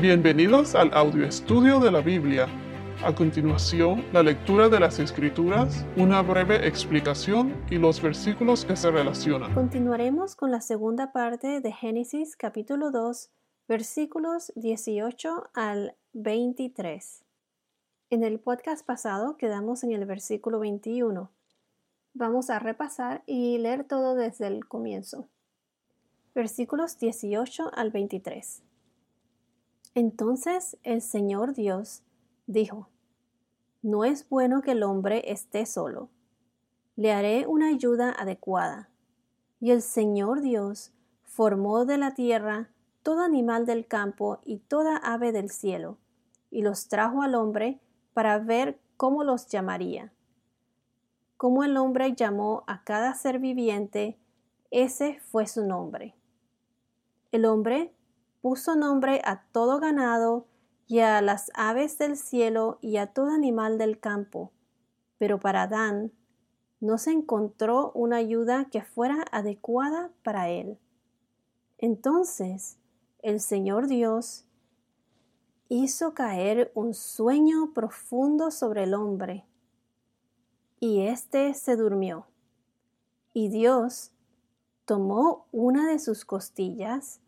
Bienvenidos al audio estudio de la Biblia. A continuación, la lectura de las Escrituras, una breve explicación y los versículos que se relacionan. Continuaremos con la segunda parte de Génesis capítulo 2, versículos 18 al 23. En el podcast pasado quedamos en el versículo 21. Vamos a repasar y leer todo desde el comienzo. Versículos 18 al 23. Entonces el Señor Dios dijo, No es bueno que el hombre esté solo. Le haré una ayuda adecuada. Y el Señor Dios formó de la tierra todo animal del campo y toda ave del cielo, y los trajo al hombre para ver cómo los llamaría. Como el hombre llamó a cada ser viviente, ese fue su nombre. El hombre puso nombre a todo ganado y a las aves del cielo y a todo animal del campo. Pero para Adán no se encontró una ayuda que fuera adecuada para él. Entonces el Señor Dios hizo caer un sueño profundo sobre el hombre, y éste se durmió. Y Dios tomó una de sus costillas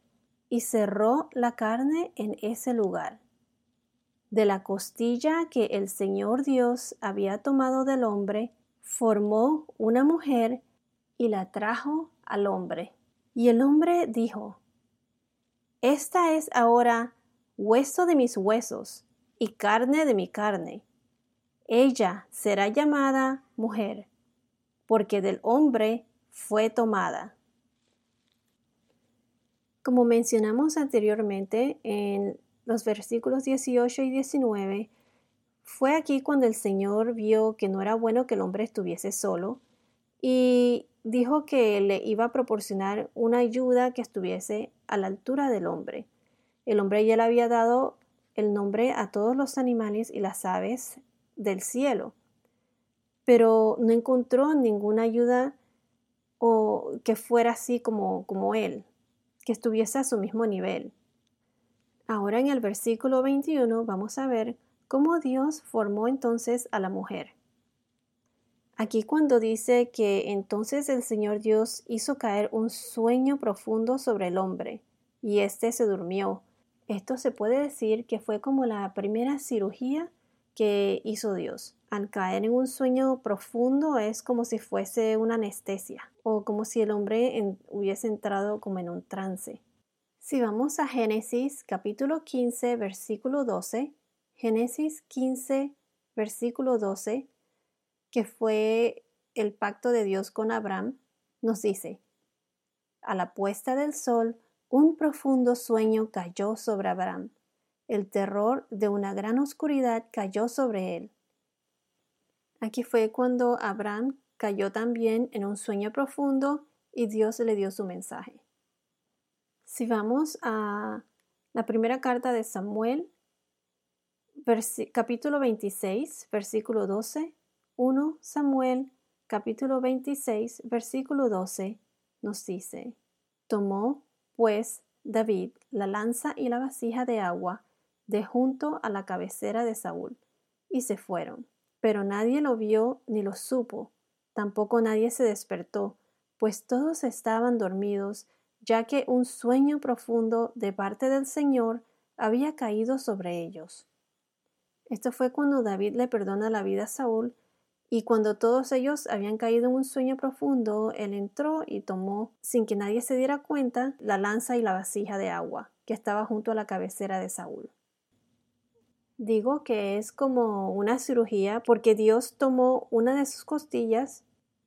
y cerró la carne en ese lugar. De la costilla que el Señor Dios había tomado del hombre, formó una mujer y la trajo al hombre. Y el hombre dijo, Esta es ahora hueso de mis huesos y carne de mi carne. Ella será llamada mujer, porque del hombre fue tomada. Como mencionamos anteriormente en los versículos 18 y 19, fue aquí cuando el Señor vio que no era bueno que el hombre estuviese solo y dijo que le iba a proporcionar una ayuda que estuviese a la altura del hombre. El hombre ya le había dado el nombre a todos los animales y las aves del cielo, pero no encontró ninguna ayuda o que fuera así como, como él estuviese a su mismo nivel. Ahora en el versículo 21 vamos a ver cómo Dios formó entonces a la mujer. Aquí cuando dice que entonces el Señor Dios hizo caer un sueño profundo sobre el hombre, y éste se durmió. Esto se puede decir que fue como la primera cirugía que hizo Dios. Al caer en un sueño profundo es como si fuese una anestesia o como si el hombre hubiese entrado como en un trance. Si vamos a Génesis capítulo 15 versículo 12, Génesis 15 versículo 12, que fue el pacto de Dios con Abraham, nos dice, a la puesta del sol, un profundo sueño cayó sobre Abraham el terror de una gran oscuridad cayó sobre él. Aquí fue cuando Abraham cayó también en un sueño profundo y Dios le dio su mensaje. Si vamos a la primera carta de Samuel, capítulo 26, versículo 12, 1 Samuel, capítulo 26, versículo 12, nos dice, Tomó, pues, David la lanza y la vasija de agua, de junto a la cabecera de Saúl, y se fueron. Pero nadie lo vio ni lo supo, tampoco nadie se despertó, pues todos estaban dormidos, ya que un sueño profundo de parte del Señor había caído sobre ellos. Esto fue cuando David le perdona la vida a Saúl, y cuando todos ellos habían caído en un sueño profundo, él entró y tomó, sin que nadie se diera cuenta, la lanza y la vasija de agua que estaba junto a la cabecera de Saúl. Digo que es como una cirugía porque Dios tomó una de sus costillas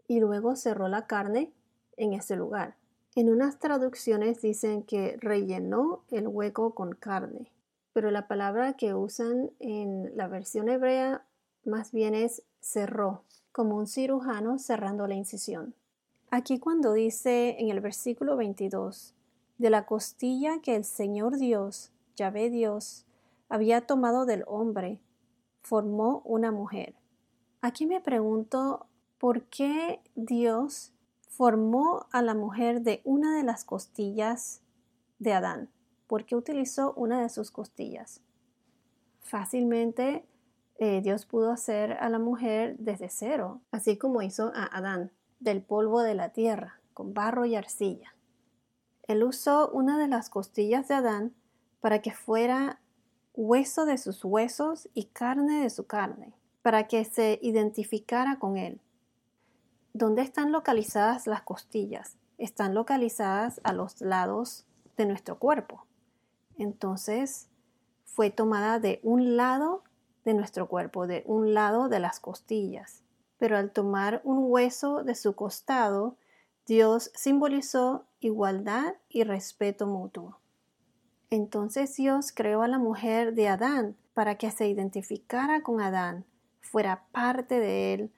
y luego cerró la carne en ese lugar. En unas traducciones dicen que rellenó el hueco con carne, pero la palabra que usan en la versión hebrea más bien es cerró, como un cirujano cerrando la incisión. Aquí cuando dice en el versículo 22, de la costilla que el Señor Dios, Yahvé Dios, había tomado del hombre, formó una mujer. Aquí me pregunto por qué Dios formó a la mujer de una de las costillas de Adán. porque utilizó una de sus costillas. Fácilmente eh, Dios pudo hacer a la mujer desde cero, así como hizo a Adán, del polvo de la tierra, con barro y arcilla. Él usó una de las costillas de Adán para que fuera hueso de sus huesos y carne de su carne, para que se identificara con él. ¿Dónde están localizadas las costillas? Están localizadas a los lados de nuestro cuerpo. Entonces, fue tomada de un lado de nuestro cuerpo, de un lado de las costillas. Pero al tomar un hueso de su costado, Dios simbolizó igualdad y respeto mutuo. Entonces Dios creó a la mujer de Adán para que se identificara con Adán, fuera parte de él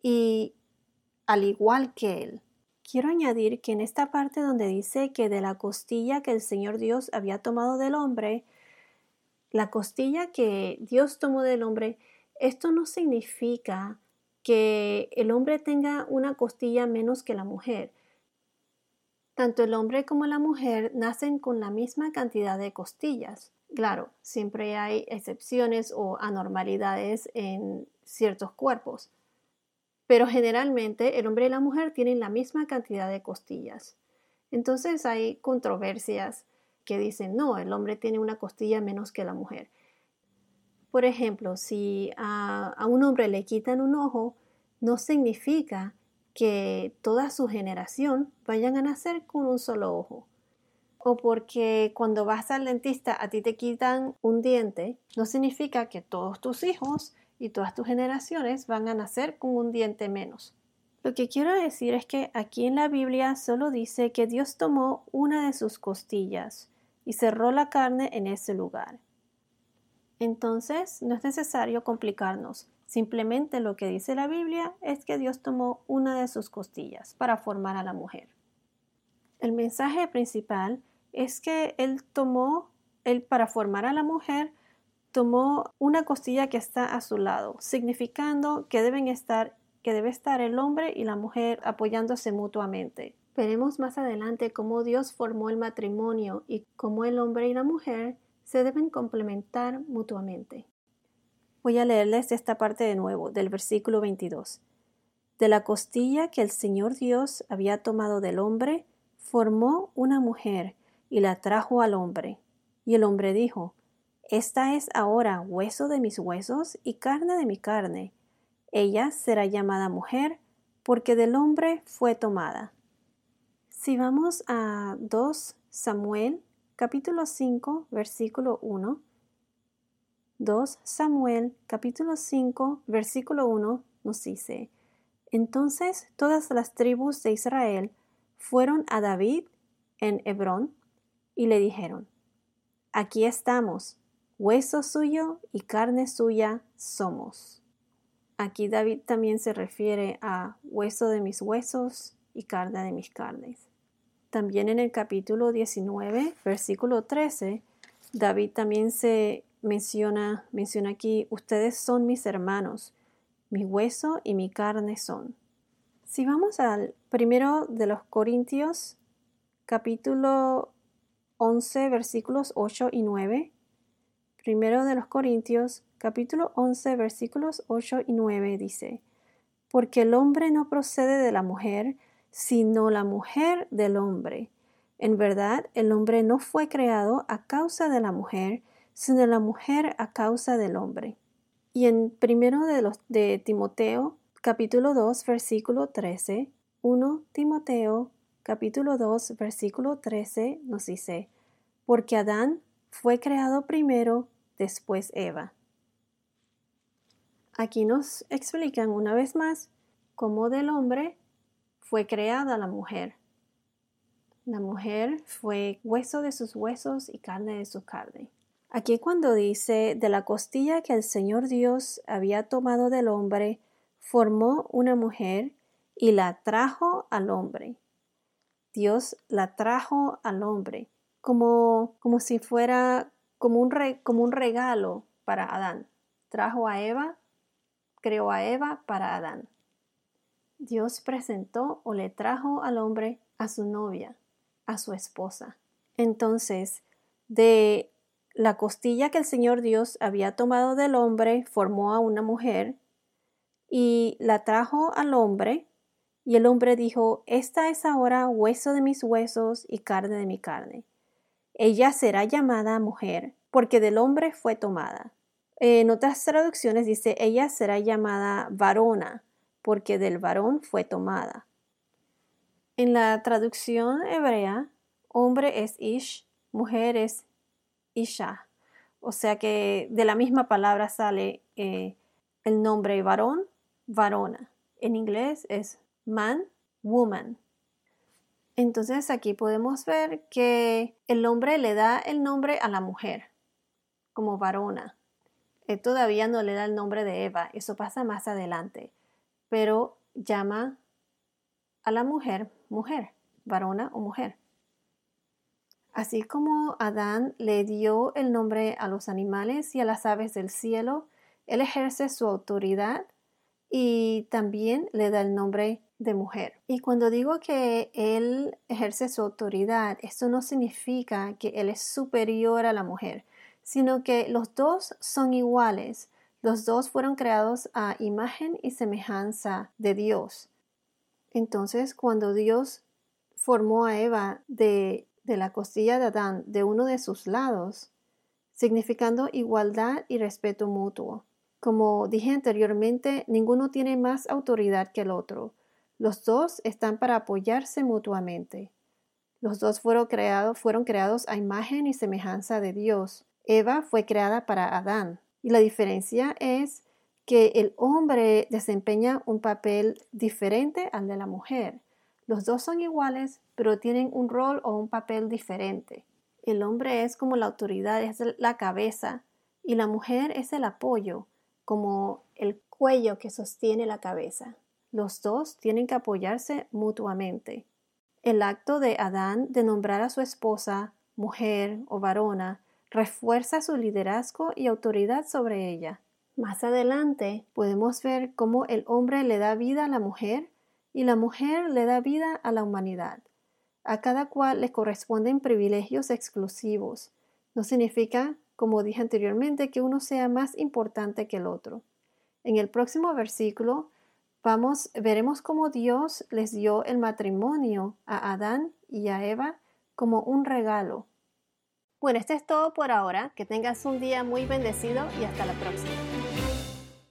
y al igual que él. Quiero añadir que en esta parte donde dice que de la costilla que el Señor Dios había tomado del hombre, la costilla que Dios tomó del hombre, esto no significa que el hombre tenga una costilla menos que la mujer. Tanto el hombre como la mujer nacen con la misma cantidad de costillas. Claro, siempre hay excepciones o anormalidades en ciertos cuerpos, pero generalmente el hombre y la mujer tienen la misma cantidad de costillas. Entonces hay controversias que dicen, no, el hombre tiene una costilla menos que la mujer. Por ejemplo, si a, un hombre le quitan un ojo, no significa que toda su generación vayan a nacer con un solo ojo. O porque cuando vas al dentista a ti te quitan un diente, no significa que todos tus hijos y todas tus generaciones van a nacer con un diente menos. Lo que quiero decir es que aquí en la Biblia solo dice que Dios tomó una de sus costillas y cerró la carne en ese lugar. Entonces, no es necesario complicarnos. Simplemente lo que dice la Biblia es que Dios tomó una de sus costillas para formar a la mujer. El mensaje principal es que Él tomó, Él para formar a la mujer, tomó una costilla que está a su lado, significando que deben estar, que debe estar el hombre y la mujer apoyándose mutuamente. Veremos más adelante cómo Dios formó el matrimonio y cómo el hombre y la mujer se deben complementar mutuamente. Voy a leerles esta parte de nuevo, del versículo 22. De la costilla que el Señor Dios había tomado del hombre, formó una mujer y la trajo al hombre. Y el hombre dijo, Esta es ahora hueso de mis huesos y carne de mi carne. Ella será llamada mujer, porque del hombre fue tomada. Si vamos a 2 Samuel, capítulo 5, versículo 1, 2 Samuel, capítulo 5, versículo 1, nos dice, Entonces todas las tribus de Israel fueron a David en Hebrón y le dijeron, Aquí estamos, hueso suyo y carne suya somos. Aquí David también se refiere a hueso de mis huesos y carne de mis carnes. También en el capítulo 19, versículo 13, David también se menciona, menciona aquí, ustedes son mis hermanos, mi hueso y mi carne son. Si vamos al primero de los Corintios, capítulo 11, versículos 8 y 9, primero de los Corintios, capítulo 11, versículos 8 y 9 dice, porque el hombre no procede de la mujer, sino la mujer del hombre. En verdad, el hombre no fue creado a causa de la mujer, sino la mujer a causa del hombre. Y en primero de, los, de Timoteo, capítulo 2, versículo 13, 1 Timoteo, capítulo 2, versículo 13, nos dice, porque Adán fue creado primero, después Eva. Aquí nos explican una vez más cómo del hombre fue creada la mujer. La mujer fue hueso de sus huesos y carne de su carne. Aquí cuando dice de la costilla que el Señor Dios había tomado del hombre, formó una mujer y la trajo al hombre. Dios la trajo al hombre como, como si fuera como un, como un regalo para Adán. Trajo a Eva, creó a Eva para Adán. Dios presentó o le trajo al hombre a su novia, a su esposa. Entonces, de la costilla que el Señor Dios había tomado del hombre, formó a una mujer y la trajo al hombre. Y el hombre dijo, Esta es ahora hueso de mis huesos y carne de mi carne. Ella será llamada mujer, porque del hombre fue tomada. En otras traducciones dice, ella será llamada varona, porque del varón fue tomada. En la traducción hebrea, hombre es ish, mujer es isha. O sea que de la misma palabra sale eh, el nombre varón, varona. En inglés es man, woman. Entonces aquí podemos ver que el hombre le da el nombre a la mujer como varona. Él todavía no le da el nombre de Eva, eso pasa más adelante, pero llama a la mujer mujer, varona o mujer. Así como Adán le dio el nombre a los animales y a las aves del cielo, él ejerce su autoridad y también le da el nombre de mujer. Y cuando digo que él ejerce su autoridad, esto no significa que él es superior a la mujer, sino que los dos son iguales. Los dos fueron creados a imagen y semejanza de Dios. Entonces, cuando Dios formó a Eva de, la costilla de Adán, de uno de sus lados, significando igualdad y respeto mutuo. Como dije anteriormente, ninguno tiene más autoridad que el otro. Los dos están para apoyarse mutuamente. Los dos fueron fueron creados a imagen y semejanza de Dios. Eva fue creada para Adán. Y la diferencia es que el hombre desempeña un papel diferente al de la mujer. Los dos son iguales, pero tienen un rol o un papel diferente. El hombre es como la autoridad, es la cabeza, y la mujer es el apoyo, como el cuello que sostiene la cabeza. Los dos tienen que apoyarse mutuamente. El acto de Adán de nombrar a su esposa mujer o varona refuerza su liderazgo y autoridad sobre ella. Más adelante podemos ver cómo el hombre le da vida a la mujer y la mujer le da vida a la humanidad. A cada cual le corresponden privilegios exclusivos. No significa, como dije anteriormente, que uno sea más importante que el otro. En el próximo versículo Vamos, veremos cómo Dios les dio el matrimonio a Adán y a Eva como un regalo. Bueno, esto es todo por ahora. Que tengas un día muy bendecido y hasta la próxima.